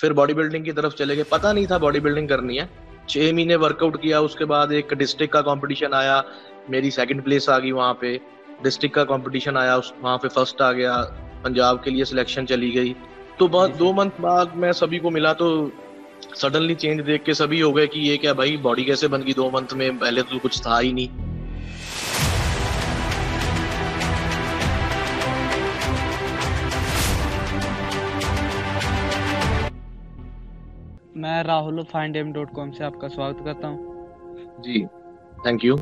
फिर body building की तरफ़ चले गए। पता नहीं था बॉडी बिल्डिंग करनी है। छह महीने वर्कआउट किया उसके बाद एक डिस्ट्रिक्ट का कंपटीशन आया। मेरी सेकंड प्लेस आ गई वहाँ पे। डिस्ट्रिक्ट का कंपटीशन आया उस वहाँ पे फ़र्स्ट आ गया। पंजाब के लिए सिलेक्शन चली गई। तो बहुत दो मंथ बाद मैं सभी को मिला तो सडनली चेंज देख के सभी हो गए कि ये क्या भाई बॉडी कैसे बन गई दो मंथ में? पहले तो कुछ था ही नहीं। मैं राहुल फाइंड से आपका स्वागत करता हूँ। जी थैंक यू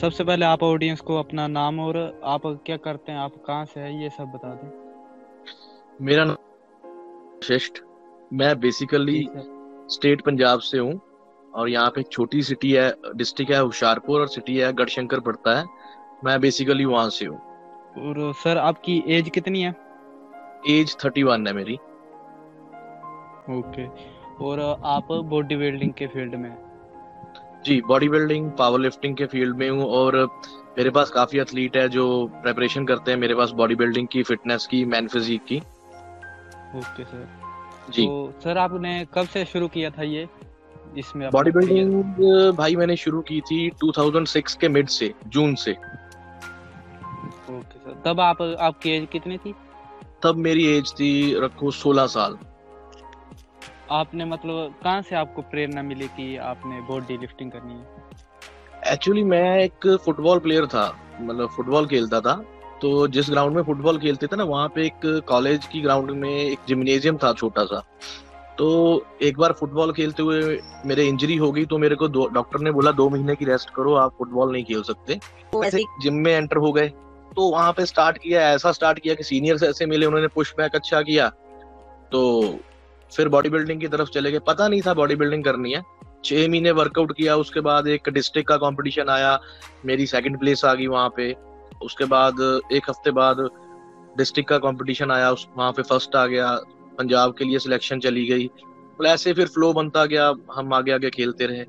सबसे पहले आप ऑडियंस को अपना नाम और आप क्या करते हैं आप कहाँ से है ये सब बता दें। मेरा नाम शिष्ट मैं बेसिकली स्टेट पंजाब से हूँ और यहाँ पे एक छोटी सिटी है डिस्ट्रिक्ट है हुशियारपुर और सिटी है गढ़शंकर पड़ता है। मैं बेसिकली वहाँ से हूँ। और सर आपकी एज कितनी है? एज थर्टी वन है मेरी। ओके और आप बॉडी बिल्डिंग के फ़ील्ड में? जी बॉडी बिल्डिंग पावर लिफ्टिंग के फ़ील्ड में हूँ और मेरे पास काफ़ी एथलीट है जो प्रेपरेशन करते हैं मेरे पास बॉडी बिल्डिंग की फिटनेस की मैन फिजिक की। ओके सर जी। तो सर आपने कब से शुरू किया था ये? इसमें बॉडी बिल्डिंग भाई मैंने शुरू की थी 2006 के मिड से जून से। ओके सर तब आप आपकी एज कितनी थी? तब मेरी एज थी रखो 16 साल। आपने मतलब कहाँ से आपको प्रेरणा मिली कि आपने बॉडी लिफ्टिंग करनी है? एक्चुअली मैं एक फुटबॉल प्लेयर था मतलब फुटबॉल खेलता था। तो जिस ग्राउंड में फुटबॉल खेलते थे ना वहाँ पे एक कॉलेज की ग्राउंड में एक जिम्नेजियम था छोटा सा। तो एक बार फुटबॉल खेलते हुए मेरे इंजरी हो गई तो मेरे को डॉक्टर ने बोला दो महीने की रेस्ट करो आप फुटबॉल नहीं खेल सकते। तो ऐसे जिम में एंटर हो गए। तो वहाँ पे स्टार्ट किया ऐसा स्टार्ट किया कि सीनियर्स ऐसे मिले उन्होंने पुश बैक अच्छा किया। तो फिर बॉडी बिल्डिंग की तरफ़ चले गए। पता नहीं था बॉडी बिल्डिंग करनी है। छह महीने वर्कआउट किया, उसके बाद एक डिस्ट्रिक्ट का कंपटीशन आया। मेरी सेकंड प्लेस आ गई वहाँ पे। उसके बाद एक हफ़्ते बाद डिस्ट्रिक्ट का कंपटीशन आया। उस, वहाँ पे फ़र्स्ट आ गया। पंजाब के लिए सिलेक्शन चली गई। तो ऐसे फिर फ्लो बनता गया। हम आगे आगे खेलते रहे।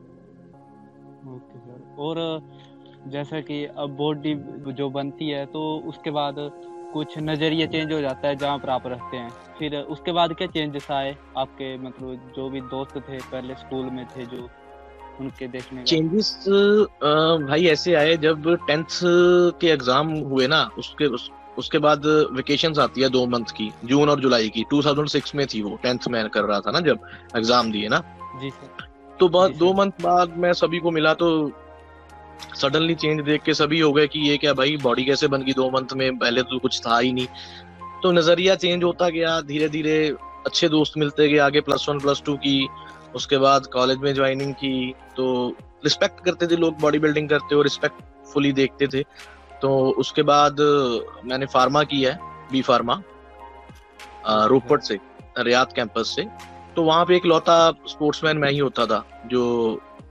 ओके सर और जैसा कि अब बॉडी जो बनती है तो उसके बाद कुछ नज़रिया चेंज हो जाता है जहाँ पर आप रहते हैं। फिर उसके बाद क्या चेंजेस आए? आपके मतलब जो भी दोस्त थे पहले स्कूल में थे जो उनके देखने चेंजेस भाई ऐसे आए जब टेंथ के एग्ज़ाम हुए ना उसके उस, उसके बाद वेकेशंस आती है दो मंथ की जून और जुलाई की। 2006 में थी वो टेंथ में कर रहा था ना जब एग्ज़ाम दिए ना? जी सर। तो बाद दो मंथ बाद मैं सभी को मिला तो सडनली चेंज देख के सभी हो गए कि ये क्या भाई बॉडी कैसे बन गई दो मंथ में पहले तो कुछ था ही नहीं। तो नज़रिया चेंज होता गया धीरे धीरे अच्छे दोस्त मिलते गए आगे प्लस वन प्लस टू की उसके बाद कॉलेज में ज्वाइनिंग की। तो रिस्पेक्ट करते थे लोग बॉडी बिल्डिंग करते और रिस्पेक्टफुली देखते थे। तो उसके बाद मैंने फार्मा की है बी फार्मा रोपड़ से रियाद कैंपस से। तो वहाँ पे एक लौता स्पोर्ट्समैन मैं ही होता था जो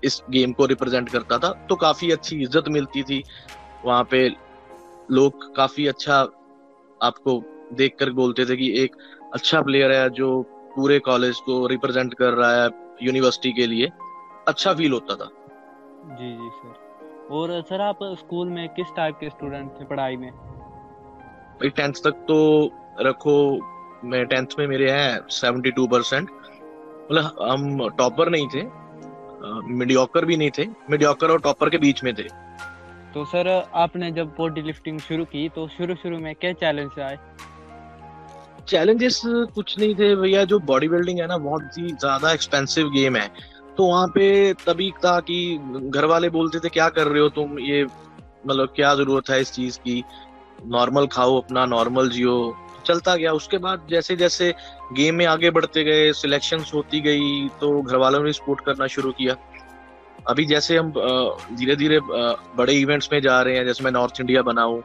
इस गेम को रिप्रेजेंट करता था तो काफ़ी अच्छी इज़्ज़त मिलती थी। वहाँ पे लोग काफ़ी अच्छा आपको देखकर बोलते थे कि एक अच्छा प्लेयर है जो पूरे कॉलेज को रिप्रेजेंट कर रहा है यूनिवर्सिटी के लिए। अच्छा फील होता था। जी जी सर और सर आप स्कूल में किस टाइप के स्टूडेंट थे पढ़ाई में? भाई टेंथ तक तो रखो मैं टेंथ में मेरे हैं सेवेंटी टू परसेंट मतलब हम टॉपर नहीं थे। मीडियोकर भी नहीं थे मीडियोकर और टॉपर के बीच में थे। तो सर आपने जब बॉडी लिफ्टिंग शुरू की तो शुरू शुरू में क्या चैलेंज आए? चैलेंजेस कुछ नहीं थे भैया जो बॉडी बिल्डिंग है ना बहुत ही ज़्यादा एक्सपेंसिव गेम है। तो वहाँ पे तभी था कि घर वाले बोलते थे क्या कर रहे हो तुम? ये मतलब क्या ज़रूरत है इस चीज़ की? नॉर्मल खाओ अपना नॉर्मल जियो। चलता गया। उसके बाद जैसे जैसे गेम में आगे बढ़ते गए सिलेक्शन होती गई तो घर वालों ने सपोर्ट करना शुरू किया। अभी जैसे हम धीरे धीरे बड़े इवेंट्स में जा रहे हैं, जैसे मैं नॉर्थ इंडिया बनाऊँ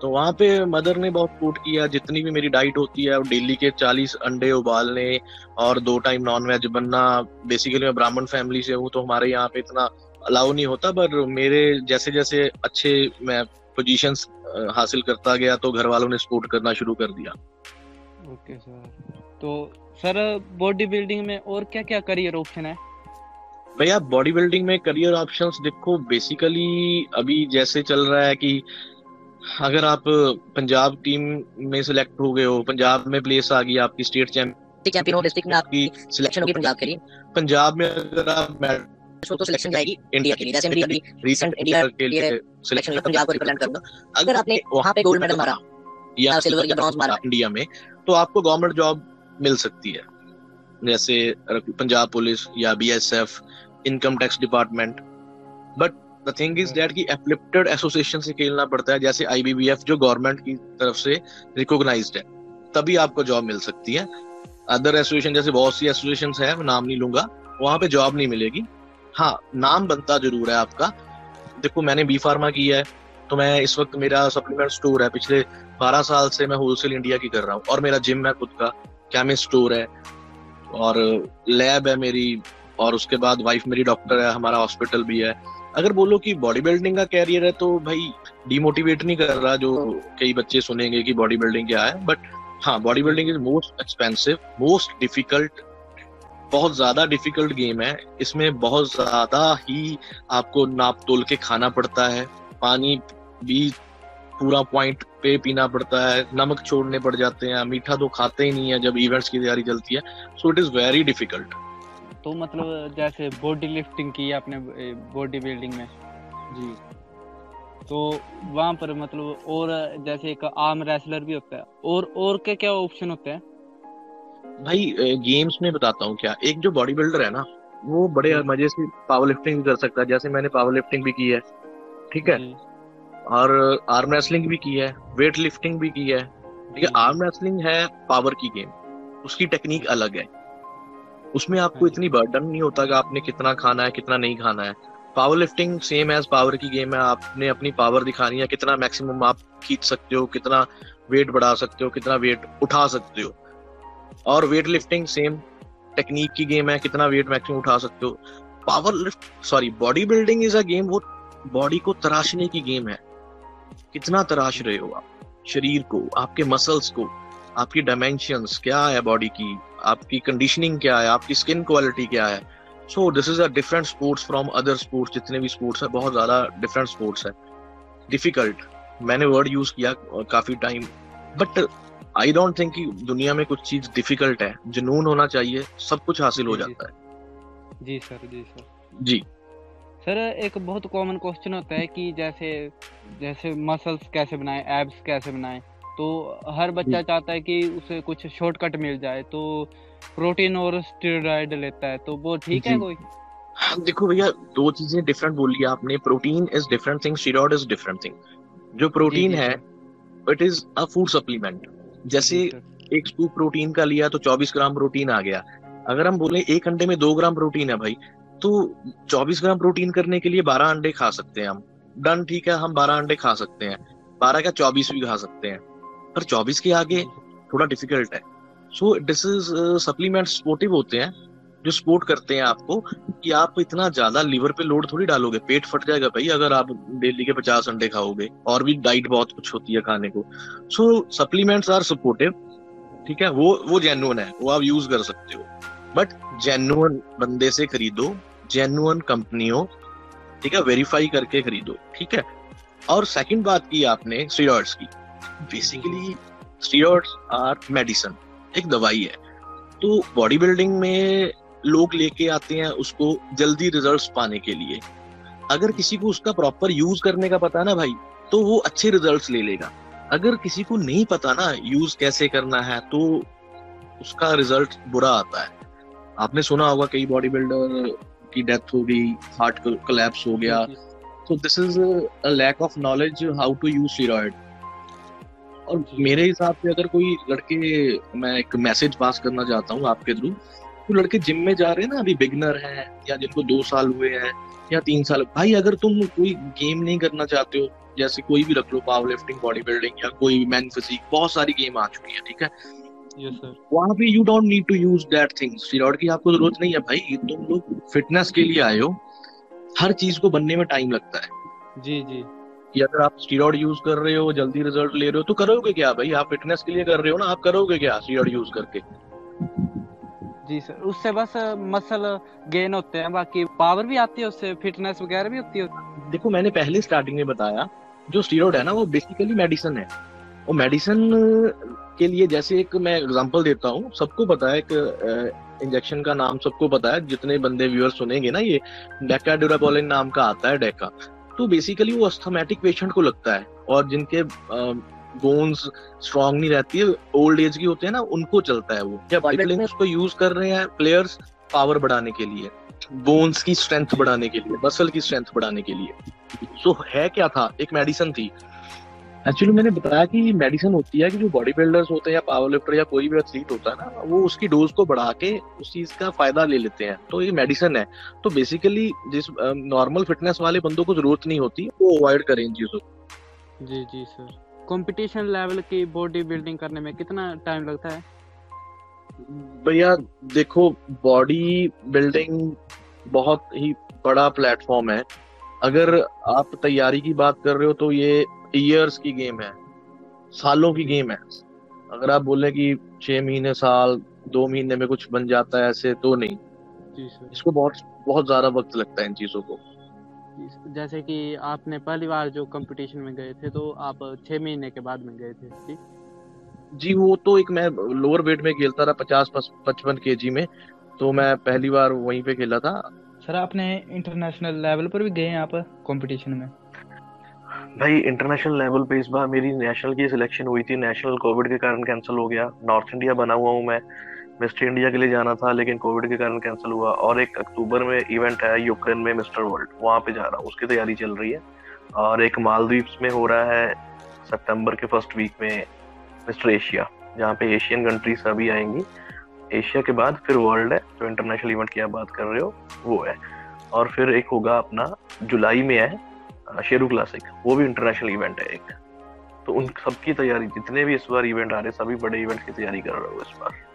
तो वहाँ पे मदर ने बहुत सपोर्ट किया। जितनी भी मेरी डाइट होती है डेली के चालीस अंडे उबालने और दो टाइम नॉन वेज बनना। बेसिकली मैं ब्राह्मण फैमिली से हूँ तो हमारे यहाँ पे इतना अलाउ नहीं होता, पर मेरे जैसे जैसे अच्छे मैं पोजीशंस हासिल करता गया तो घर वालों ने सपोर्ट करना शुरू कर दिया। ओके सर तो सर बॉडी बिल्डिंग में और क्या क्या करियर ऑप्शन है? भैया बॉडी बिल्डिंग में करियर ऑप्शंस देखो बेसिकली अभी जैसे चल रहा है कि अगर आप पंजाब टीम में सिलेक्ट हो गए हो पंजाब में प्लेस आ गई आपकी स्टेट चैंपियन हो डिस्ट्रिक्ट में आपकी सिलेक्शन होगी पंजाब के लिए। पंजाब में अगर आप तो, तो सिलेक्शन जाएगी। इंडिया के लिए जैसे मेरी अभी रिसेंट इंडिया के लिए सिलेक्शन में पंजाब को रिप्रेजेंट कर दो। अगर आपने वहाँ पे गोल्ड मेडल मारा या सिल्वर या ब्रॉन्ज मारा। इंडिया में तो आपको गवर्नमेंट जॉब मिल सकती है। जैसे पंजाब पुलिस या BSF income tax department but the thing is that कि एप्लिप्टेड एसोसिएशन से खेलना पड़ता है जैसे आईबीबीएफ जो गवर्नमेंट की तरफ़ से रिकॉग्नाइज्ड है। तभी आपको जॉब मिल सकती है। अदर एसोसिएशन जैसे बहुत सी एसोसिएशन है नाम नहीं लूँगा वहाँ पे जॉब नहीं मिलेगी। हाँ नाम बनता ज़रूर है आपका। देखो, मैंने बी फार्मा किया है तो मैं इस वक्त मेरा सप्लीमेंट स्टोर है। पिछले बारह साल से मैं होलसेल इंडिया की कर रहा हूँ, और मेरा जिम है खुद का केमिस्ट स्टोर है, और लैब है मेरी, और उसके बाद वाइफ मेरी डॉक्टर है, हमारा हॉस्पिटल भी है। अगर बोलो कि बॉडी बिल्डिंग का कैरियर है तो भाई डिमोटिवेट नहीं कर रहा जो कई बच्चे सुनेंगे कि बॉडी बिल्डिंग क्या है बट हाँ body building is most expensive most difficult बहुत ज़्यादा डिफ़िकल्ट गेम है। इसमें बहुत ज़्यादा ही आपको नाप तोल के खाना पड़ता है। पानी भी पूरा पॉइंट पे पीना पड़ता है। नमक छोड़ने पड़ जाते हैं। मीठा तो खाते ही नहीं है जब इवेंट्स की तैयारी चलती है। So it is very difficult तो मतलब जैसे बॉडी लिफ्टिंग की आपने बॉडी बिल्डिंग में? जी। तो वहाँ पर मतलब और जैसे एक आर्म रेसलर भी होता है। और और के क्या ऑप्शन होते हैं? भाई गेम्स में बताता हूँ क्या एक जो बॉडी बिल्डर है ना वो बड़े मज़े से पावर लिफ्टिंग भी कर सकता है जैसे मैंने पावर लिफ्टिंग भी की है ठीक है? और आर्म रेसलिंग भी की है वेट लिफ्टिंग भी की है ठीक है? आर्म रेसलिंग है पावर की गेम उसकी टेक्निक अलग है। उसमें आपको इतनी बर्डन नहीं होता कि आपने कितना खाना है कितना नहीं खाना है। Power lifting same as power की गेम है आपने अपनी पावर दिखानी है कितना मैक्सिमम आप खींच सकते हो कितना वेट बढ़ा सकते हो कितना वेट उठा सकते हो। और वेट लिफ्टिंग सेम टेक्निक की गेम है, कितना वेट मैक्सिमम उठा सकते हो। Power lift sorry body building is a game वो बॉडी को तराशने की गेम है। कितना तराश रहे हो आप? शरीर को, आपके मसल्स को, आपकी डायमेंशंस क्या है बॉडी की? आपकी कंडीशनिंग क्या है? आपकी स्किन क्वालिटी क्या है? So this is a different sports from other sports जितने भी स्पोर्ट्स है, बहुत ज़्यादा डिफरेंट स्पोर्ट्स है। डिफ़िकल्ट मैंने वर्ड यूज़ किया काफ़ी time but I don't think कि दुनिया में कुछ चीज़ डिफ़िकल्ट है जुनून होना चाहिए सब कुछ हासिल हो जाता है जी सर जी सर। जी। सर एक बहुत कॉमन क्वेश्चन होता है कि जैसे जैसे मसल्स कैसे बनाए एब्स कैसे बनाए तो हर बच्चा चाहता है कि उसे कुछ शॉर्टकट मिल जाए तो प्रोटीन और स्टेरॉइड लेता है तो वो ठीक है कोई? देखो भैया दो चीज़ें डिफरेंट बोली आपने protein is different thing steroid is different thing जो प्रोटीन है it is a food supplement जैसे एक स्कूप प्रोटीन का लिया तो 24 ग्राम प्रोटीन आ गया। अगर हम बोले एक अंडे में दो ग्राम प्रोटीन है भाई तो 24 ग्राम प्रोटीन करने के लिए 12 अंडे खा सकते हैं हम। डन ठीक है हम 12 अंडे खा सकते हैं। 12 का 24 भी खा सकते हैं। पर 24 के आगे थोड़ा डिफ़िकल्ट है। So this is supplement supportive होते हैं। जो सपोर्ट करते हैं आपको, कि आप इतना ज़्यादा लीवर पे लोड थोड़ी डालोगे, पेट फट जाएगा भाई, अगर आप डेली के पचास अंडे खाओगे, और भी डाइट बहुत कुछ होती है खाने को। सो सप्लीमेंट्स आर सपोर्टिव ठीक है? वो वो जेन्युन है, वो आप यूज़ कर सकते हो। बट जेन्युन बंदे से खरीदो जेन्युन कंपनी हो ठीक है? वेरीफाई करके खरीदो, ठीक है? और सेकंड बात की आपने स्टीरॉइड्स की। बेसिकली स्टीरॉइड्स आर मेडिसिन एक दवाई है। तो बॉडी बिल्डिंग में लोग लेके आते हैं उसको जल्दी रिजल्ट्स पाने के लिए। अगर किसी को उसका प्रॉपर यूज़ करने का पता ना भाई तो वो अच्छे रिजल्ट्स ले लेगा। अगर किसी को नहीं पता ना यूज़ कैसे करना है तो उसका रिज़ल्ट बुरा आता है। आपने सुना होगा कई बॉडी बिल्डर की डेथ हो गई हार्ट कोलैप्स हो गया। तो this is a lack of knowledge how to use steroid और मेरे हिसाब से अगर कोई लड़के मैं एक मैसेज पास करना चाहता हूँ आपके थ्रू तो लड़के जिम में जा रहे हैं ना अभी बिगनर हैं या जिनको दो साल हुए हैं या तीन साल भाई अगर तुम कोई गेम नहीं करना चाहते हो जैसे कोई भी रख लो पावर लिफ्टिंग बॉडी बिल्डिंग या कोई मैन फिजिक बहुत सारी गेम आ चुकी है ठीक है? वहाँ पे you don't need to use that thing steroid की आपको ज़रूरत नहीं है भाई तुम लोग फिटनेस के लिए आए हो हर चीज़ को बनने में टाइम लगता है। जी जी। कि अगर आप स्टीरॉइड यूज़ कर रहे हो जल्दी रिज़ल्ट ले रहे हो तो करोगे क्या भाई? आप फिटनेस के लिए कर रहे हो ना आप करोगे क्या स्टीरॉइड यूज़ करके? जी सर, उससे बस मसल गेन होते हैं, बाकी पावर भी आती है उससे फिटनेस वगैरह भी होती है। देखो, मैंने पहले स्टार्टिंग में बताया, जो स्टीरॉइड है ना, वो बेसिकली मेडिसिन है। वो मेडिसिन के लिए जैसे एक मैं एग्जांपल देता हूँ, सबको पता है एक इंजेक्शन का नाम सबको पता है, जितने बंदे व्यूअर सुनेंगे ना ये डेका ड्यूराबोलिन नाम का आता है डेका तो बेसिकली वो अस्थमेटिक पेशेंट को लगता है, और जिनके बोन्स स्ट्रांग नहीं रहती है ओल्ड एज की होते हैं ना उनको चलता है वो। में उसको यूज़ कर रहे हैं प्लेयर्स पावर बढ़ाने के लिए बोन्स की स्ट्रेंथ बढ़ाने के लिए मसल की स्ट्रेंथ बढ़ाने के लिए। सो so, है क्या था? एक मेडिसिन थी। एक्चुअली मैंने बताया कि मेडिसिन होती है कि जो बॉडी बिल्डर्स होते हैं या पावर लिफ्टर या कोई भी एथलीट होता है ना वो उसकी डोज को बढ़ा के उस चीज़ का फ़ायदा ले लेते हैं। तो ये मेडिसिन है। तो बेसिकली जिस नॉर्मल फिटनेस वाले बंदों को ज़रूरत नहीं होती वो अवॉइड करें इन चीज़ों को। जी जी सर कंपटीशन लेवल की बॉडी बिल्डिंग करने में कितना टाइम लगता है? भैया देखो बॉडी बिल्डिंग बहुत ही बड़ा प्लेटफॉर्म है। अगर आप तैयारी की बात कर रहे हो तो ये ईयर्स की गेम है सालों की गेम है। अगर आप बोले कि छह महीने साल दो महीने में कुछ बन जाता है ऐसे तो नहीं। इसको बहुत बहुत ज़्यादा वक्त लगता है इन चीज़ों को। जैसे कि आपने पहली बार जो कंपटीशन में गए थे तो आप छह महीने के बाद में गए थे ठीक जी वो तो एक मैं लोअर वेट में खेलता था पचास पचपन के जी में तो मैं पहली बार वहीं पे खेला था। सर आपने इंटरनेशनल लेवल पर भी गए आप कंपटीशन में? भाई इंटरनेशनल लेवल पे इस बार मेरी नेशनल की सिलेक्शन हुई थी नेशनल कोविड के कारण कैंसिल हो गया नॉर्थ इंडिया बना हुआ हूँ मैं। मिस्टर इंडिया के लिए जाना था, लेकिन कोविड के कारण कैंसिल हुआ और एक अक्टूबर में इवेंट है यूक्रेन में मिस्टर वर्ल्ड, वहाँ पे जा रहा हूँ। उसकी तैयारी चल रही है और एक मालदीव्स में हो रहा है सितंबर के फ़र्स्ट वीक में मिस्टर एशिया, जहाँ पे एशियन कंट्री सभी आएँगी। एशिया के बाद फिर वर्ल्ड है, जो इंटरनेशनल इवेंट की आप बात कर रहे हो, वो है। और फिर एक होगा अपना जुलाई में है शेरू क्लासिक, वो भी इंटरनेशनल इवेंट है एक। तो उन सबकी तैयारी, जितने भी इस बार इवेंट आ रहे हैं, सभी बड़े इवेंट की तैयारी कर रहे हो इस बार।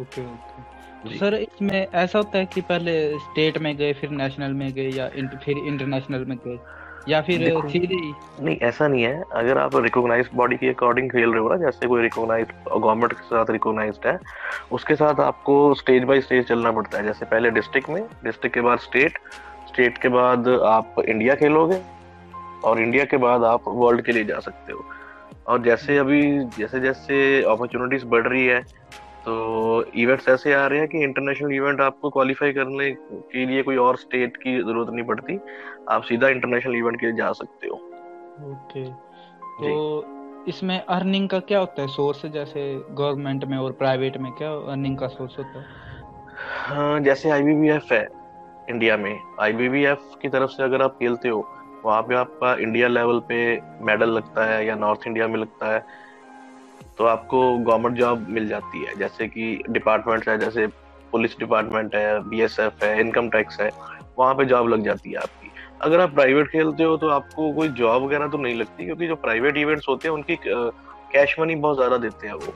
Okay okay. सर इसमें ऐसा होता है कि पहले स्टेट में गए फिर नेशनल में गए या इंट, फिर इंटरनेशनल में गए? या फिर सीधे नहीं ऐसा नहीं है। अगर आप रिकॉग्नाइज बॉडी के अकॉर्डिंग खेल रहे हो ना जैसे कोई रिकॉग्नाइज गवर्नमेंट के साथ रिकॉग्नाइज्ड है उसके साथ आपको स्टेज बाय स्टेज चलना पड़ता है। जैसे पहले डिस्ट्रिक्ट में डिस्ट्रिक्ट के बाद स्टेट स्टेट के बाद आप इंडिया खेलोगे और इंडिया के बाद आप वर्ल्ड के लिए जा सकते हो। और जैसे अभी जैसे जैसे अपॉर्चुनिटीज़ बढ़ रही है तो इवेंट्स ऐसे आ रहे हैं कि इंटरनेशनल इवेंट आपको क्वालिफाई करने के लिए कोई और स्टेट की ज़रूरत नहीं पड़ती। आप सीधा इंटरनेशनल इवेंट के लिए जा सकते हो। ओके तो इसमें अर्निंग का क्या होता है? सोर्स जैसे गवर्नमेंट में और प्राइवेट में क्या अर्निंग का सोर्स होता है? हाँ जैसे आईबीबीएफ है इंडिया में। आईबीबीएफ की तरफ़ से अगर आप खेलते हो वहाँ पे आपका इंडिया लेवल पे मेडल लगता है या नॉर्थ इंडिया में लगता है। तो आपको गवर्नमेंट जॉब मिल जाती है। जैसे कि डिपार्टमेंट है, जैसे पुलिस डिपार्टमेंट है बीएसएफ है इनकम टैक्स है, वहाँ पे जॉब लग जाती है आपकी। अगर आप प्राइवेट खेलते हो तो आपको कोई जॉब वगैरह तो नहीं लगती, क्योंकि जो प्राइवेट इवेंट्स होते हैं, उनकी कैश मनी बहुत ज़्यादा देते हैं वो।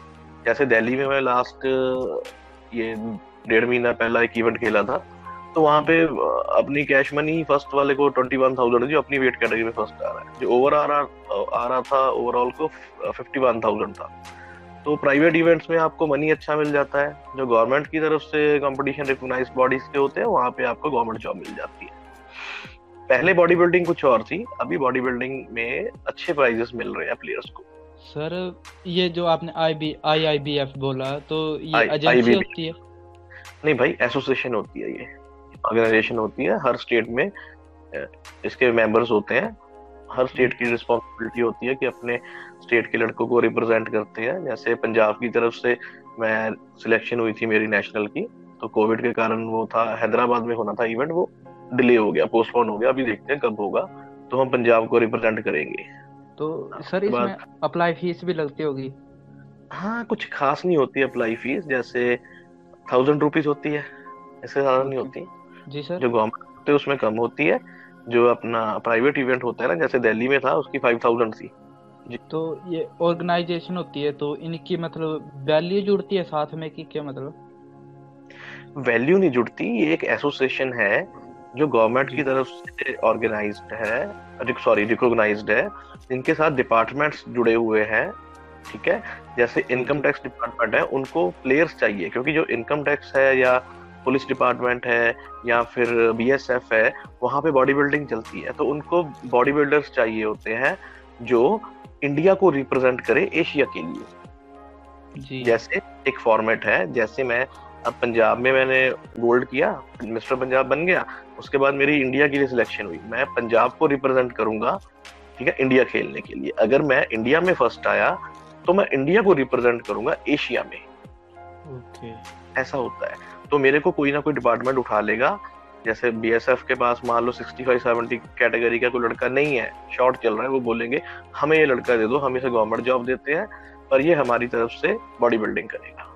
जैसे दिल्ली में मैं लास्ट ये डेढ़ महीना पहला एक इवेंट खेला था तो वहाँ पे अपनी कैश मनी फ़र्स्ट वाले को ट्वेंटी वन थाउज़ेंड जो अपनी वेट कैटेगरी में फ़र्स्ट आ रहा है। जो ओवर आ रहा आ रहा था ओवरऑल को फिफ्टी वन थाउज़ेंड था। तो प्राइवेट इवेंट्स में आपको मनी अच्छा मिल जाता है। जो गवर्नमेंट की तरफ़ से कंपटीशन रिकोगनाइज बॉडीज के होते हैं वहाँ पे आपको गवर्नमेंट जॉब मिल जाती है। पहले बॉडी बिल्डिंग कुछ और थी अभी बॉडी बिल्डिंग में अच्छे प्राइजेस मिल रहे हैं प्लेयर्स को। सर ये जो आपने I B I I B F बोला तो ये एजेंसी होती है? नहीं भाई एसोसिएशन होती है ये। ऑर्गेनाइजेशन होती है हर स्टेट में इसके मेंबर्स होते हैं। हर स्टेट की रिस्पॉन्सिबिलिटी होती है कि अपने स्टेट के लड़कों को रिप्रेजेंट करते हैं। जैसे पंजाब की तरफ़ से मैं सिलेक्शन हुई थी मेरी नेशनल की तो कोविड के कारण वो था हैदराबाद में होना था इवेंट वो डिले हो गया पोस्टपोन हो गया अभी देखते हैं कब होगा तो हम पंजाब को रिप्रेजेंट करेंगे। तो सर इसमें अप्लाई फ़ीस भी लगती होगी? हाँ कुछ खास नहीं होती अप्लाई फ़ीस जैसे थाउज़ेंड रुपीज़ होती है इससे ज़्यादा नहीं होती। जी सर। जो गवर्नमेंट है उसमें कम होती है। जो अपना प्राइवेट इवेंट होता है ना जैसे दिल्ली में था उसकी फाइव थाउज़ेंड थी। जी। तो ये ऑर्गेनाइजेशन होती है तो इनकी मतलब वैल्यू जुड़ती है साथ में कि क्या मतलब? वैल्यू नहीं जुड़ती ये एक एसोसिएशन है जो गवर्नमेंट की तरफ़ से ऑर्गेनाइज्ड है सॉरी रिकॉग्नाइज्ड है। जिनके साथ डिपार्टमेंट्स जुड़े हुए हैं ठीक है? जैसे इनकम टैक्स डिपार्टमेंट है उनको प्लेयर्स चाहिए क्योंकि जो इनकम टैक्स है या पुलिस डिपार्टमेंट है या फिर बीएसएफ है वहाँ पे बॉडी बिल्डिंग चलती है। तो उनको बॉडी बिल्डर्स चाहिए होते हैं जो इंडिया को रिप्रेजेंट करे एशिया के लिए। जी। जैसे एक फॉर्मेट है जैसे मैं अब पंजाब में मैंने गोल्ड किया मिस्टर पंजाब बन गया उसके बाद मेरी इंडिया के लिए सिलेक्शन हुई। मैं पंजाब को रिप्रेजेंट करूँगा ठीक है इंडिया खेलने के लिए। अगर मैं इंडिया में फ़र्स्ट आया तो मैं इंडिया को रिप्रेजेंट करूँगा एशिया में। ओके। ऐसा होता है। तो मेरे को कोई ना कोई डिपार्टमेंट उठा लेगा। जैसे बीएसएफ के पास मान लो 65 70 कैटेगरी का कोई लड़का नहीं है शॉर्ट चल रहा है वो बोलेंगे हमें ये लड़का दे दो हम इसे गवर्नमेंट जॉब देते हैं पर ये हमारी तरफ़ से बॉडी बिल्डिंग करेगा।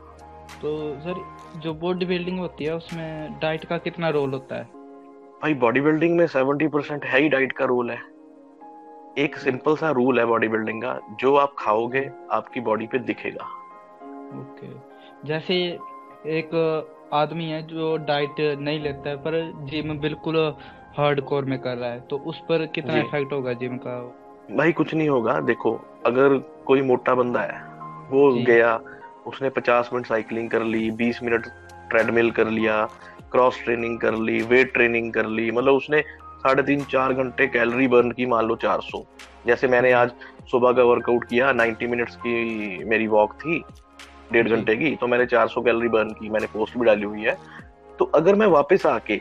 तो सर जो बॉडी बिल्डिंग होती है उसमें डाइट का कितना रोल होता है? भाई बॉडी बिल्डिंग में 70 परसेंट है ही डाइट का रोल है। एक सिंपल सा रूल है बॉडी बिल्डिंग का जो आप खाओगे आपकी बॉडी पे दिखेगा। Okay okay. जैसे एक आदमी है जो डाइट नहीं लेता है पर जिम बिल्कुल हार्ड कोर में कर रहा है। तो उस पर कितना इफ़ेक्ट होगा जिम का? भाई कुछ नहीं होगा। देखो अगर कोई मोटा बंदा है वो गया उसने 50 मिनट साइकिलिंग कर ली 20 मिनट ट्रेडमिल कर लिया क्रॉस ट्रेनिंग कर ली वेट ट्रेनिंग कर ली मतलब उसने साढ़े तीन चार घंटे कैलोरी बर्न की मान लो 400 जैसे मैंने आज सुबह का वर्कआउट किया 90 मिनट्स की मेरी वॉक थी डेढ़ घंटे की तो मैंने 400 कैलोरी बर्न की मैंने पोस्ट भी डाली हुई है। तो अगर मैं वापस आके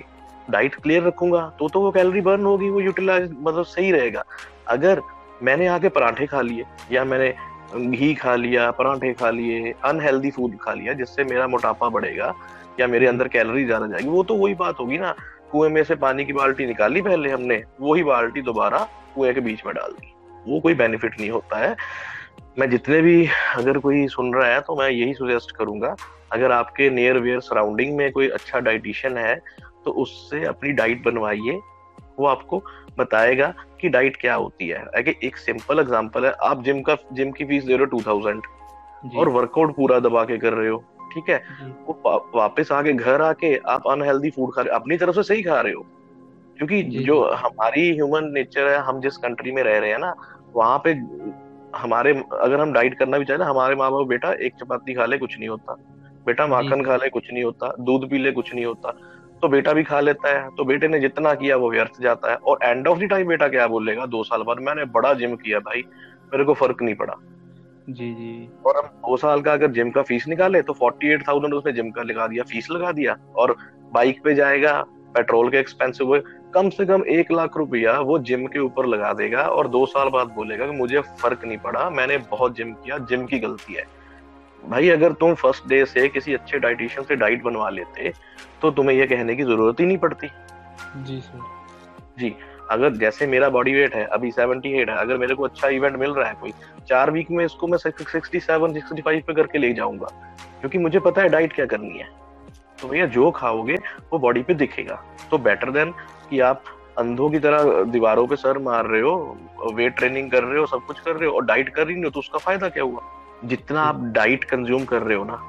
डाइट क्लियर रखूँगा तो तो वो कैलोरी बर्न होगी वो यूटिलाइज मतलब सही रहेगा। अगर मैंने आके पराठे खा लिए या मैंने घी खा लिया पराठे खा लिए अनहेल्दी फ़ूड खा लिया जिससे मेरा मोटापा बढ़ेगा या मेरे अंदर कैलोरी ज़्यादा जाएगी वो तो वही बात होगी ना। कुएँ में से पानी की बाल्टी निकाली पहले हमने वही बाल्टी दोबारा कुएँ के बीच में डाल दी। वो कोई बेनिफिट नहीं होता है। मैं जितने भी अगर कोई सुन रहा है तो मैं यही सुजेस्ट करूँगा अगर आपके नियर वेयर सराउंडिंग में कोई अच्छा डाइटिशियन है तो उससे अपनी डाइट बनवाइए। वो आपको बताएगा कि डाइट क्या होती है। एक सिंपल एग्जांपल है आप जिम का जिम की फ़ीस दे रहे हो टू थाउज़ेंड और वर्कआउट पूरा दबा के कर रहे हो ठीक है? वो वा- वापस आके घर आके आप अनहेल्दी फ़ूड खा रहे हो अपनी तरफ़ से सही खा रहे हो। क्योंकि जो। हमारी ह्यूमन नेचर है हम जिस कंट्री में रह रहे हैं ना वहाँ पे हमारे अगर हम डाइट करना भी चाहे ना हमारे माँ बाप बेटा एक चपाती खा ले कुछ नहीं होता। बेटा माखन खा ले कुछ नहीं होता। दूध पी ले कुछ नहीं होता। तो बेटा भी खा लेता है। तो बेटे ने जितना किया वो व्यर्थ जाता है। और एंड ऑफ़ द टाइम बेटा क्या बोलेगा? दो साल बाद मैंने बड़ा जिम किया भाई। मेरे को फ़र्क नहीं पड़ा। जी जी। और हम दो साल का अगर जिम का फ़ीस निकाले तो फोर्टी एट थाउज़ेंड उसने जिम का लगा दिया फ़ीस लगा दिया। और बाइक पे जाएगा पेट्रोल के एक्सपेंसिव हुए। कम से कम एक लाख रुपया वो जिम के ऊपर लगा देगा और दो साल बाद बोलेगा कि मुझे फ़र्क नहीं पड़ा मैंने बहुत जिम किया जिम की गलती है। भाई अगर तुम फ़र्स्ट डे से किसी अच्छे डाइटिशियन से डाइट बनवा लेते तो तुम्हें ये कहने की ज़रूरत ही नहीं पड़ती। जी सर जी अगर जैसे मेरा बॉडी वेट है अभी 78 है अगर मेरे को अच्छा इवेंट मिल रहा है कोई चार वीक में इसको मैं 67 65 पे करके ले जाऊँगा क्योंकि मुझे पता है डाइट क्या करनी है। तो भैया जो खाओगे वो बॉडी पे दिखेगा। तो बेटर देन कि आप अंधों की तरह दीवारों पे सर मार रहे हो वेट ट्रेनिंग कर रहे हो सब कुछ कर रहे हो और डाइट कर रही हो तो उसका फ़ायदा क्या हुआ? जितना आप डाइट कंज्यूम कर रहे हो ना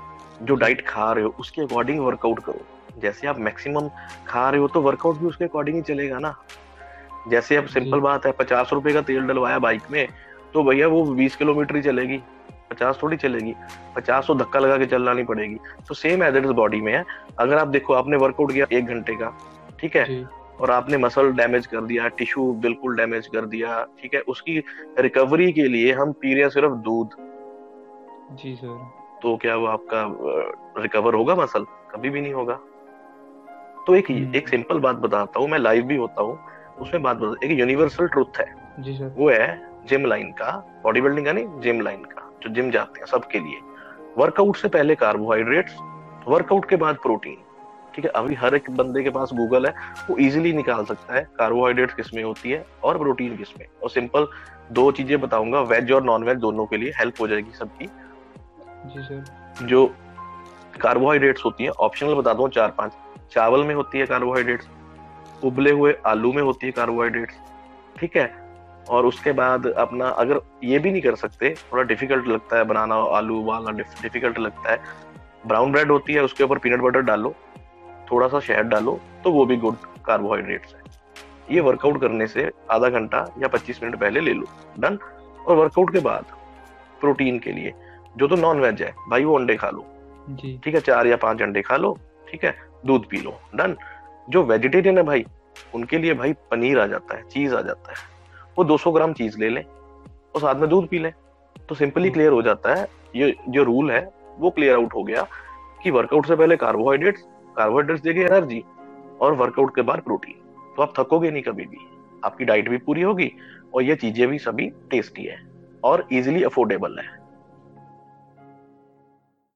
जो डाइट खा रहे हो उसके अकॉर्डिंग वर्कआउट करो। जैसे आप मैक्सिमम खा रहे हो तो वर्कआउट भी उसके अकॉर्डिंग ही चलेगा ना। जैसे अब सिंपल बात है पचास रुपए का तेल डलवाया बाइक में तो भैया वो बीस किलोमीटर ही चलेगी पचास थोड़ी चलेगी पचास तो धक्का लगा के चलानी पड़ेगी। तो same as it is body में है। अगर आप देखो आपने वर्कआउट किया एक घंटे का ठीक है? और आपने मसल डैमेज कर दिया टिश्यू बिल्कुल डैमेज कर दिया ठीक है? उसकी रिकवरी के लिए हम पी रहे हैं सिर्फ़ दूध। जी सर तो क्या वो आपका रिकवर होगा मसल? कभी भी नहीं होगा। तो एक हम्म। एक सिंपल बात बताता हूँ मैं लाइव भी होता हूँ उसमें बात बता एक यूनिवर्सल ट्रुथ है। जी सर वो है जिम लाइन का बॉडी बिल्डिंग का नहीं जिम लाइन का जो जिम जाते हैं सबके लिए। वर्कआउट से पहले कार्बोहाइड्रेट्स वर्कआउट के बाद प्रोटीन ठीक है अभी हर एक बंदे के पास गूगल है वो इजीली निकाल सकता है कार्बोहाइड्रेट किसमें होती है और प्रोटीन किसमें। और सिंपल दो चीज़ें बताऊँगा वेज और नॉन वेज दोनों के लिए हेल्प हो जाएगी सबकी। जी सर जो कार्बोहाइड्रेट्स होती है ऑप्शनल बता दूँ चार पाँच। चावल में होती है कार्बोहाइड्रेट्स उबले हुए आलू में होती है कार्बोहाइड्रेट्स ठीक है? और उसके बाद अपना अगर ये भी नहीं कर सकते थोड़ा डिफ़िकल्ट लगता है बनाना आलू उबालना डिफ़िकल्ट लगता है। ब्राउन ब्रेड होती है उसके ऊपर पीनट बटर डालो। थोड़ा सा शहद डालो तो वो भी गुड कार्बोहाइड्रेट्स है। ये वर्कआउट करने से आधा घंटा या 25 मिनट पहले ले लो डन और वर्कआउट के बाद प्रोटीन के लिए जो तो नॉन वेज है भाई वो अंडे खा लो। जी। ठीक है चार या पाँच अंडे खा लो ठीक है दूध पी लो डन जो वेजिटेरियन है भाई उनके लिए भाई पनीर आ जाता है चीज़ आ जाता है। वो 200 ग्राम चीज़ ले लें और साथ में दूध पी लें। तो सिंपली क्लियर हो जाता है ये जो रूल है वो क्लियर आउट हो गया कि वर्कआउट से पहले कार्बोहाइड्रेट्स कार्बोहाइड्रेट्स देगी एनर्जी और वर्कआउट के बाद प्रोटीन। तो आप थकोगे नहीं कभी भी। आपकी डाइट भी पूरी होगी और ये चीज़ें भी सभी टेस्टी है और इजिली अफोर्डेबल है।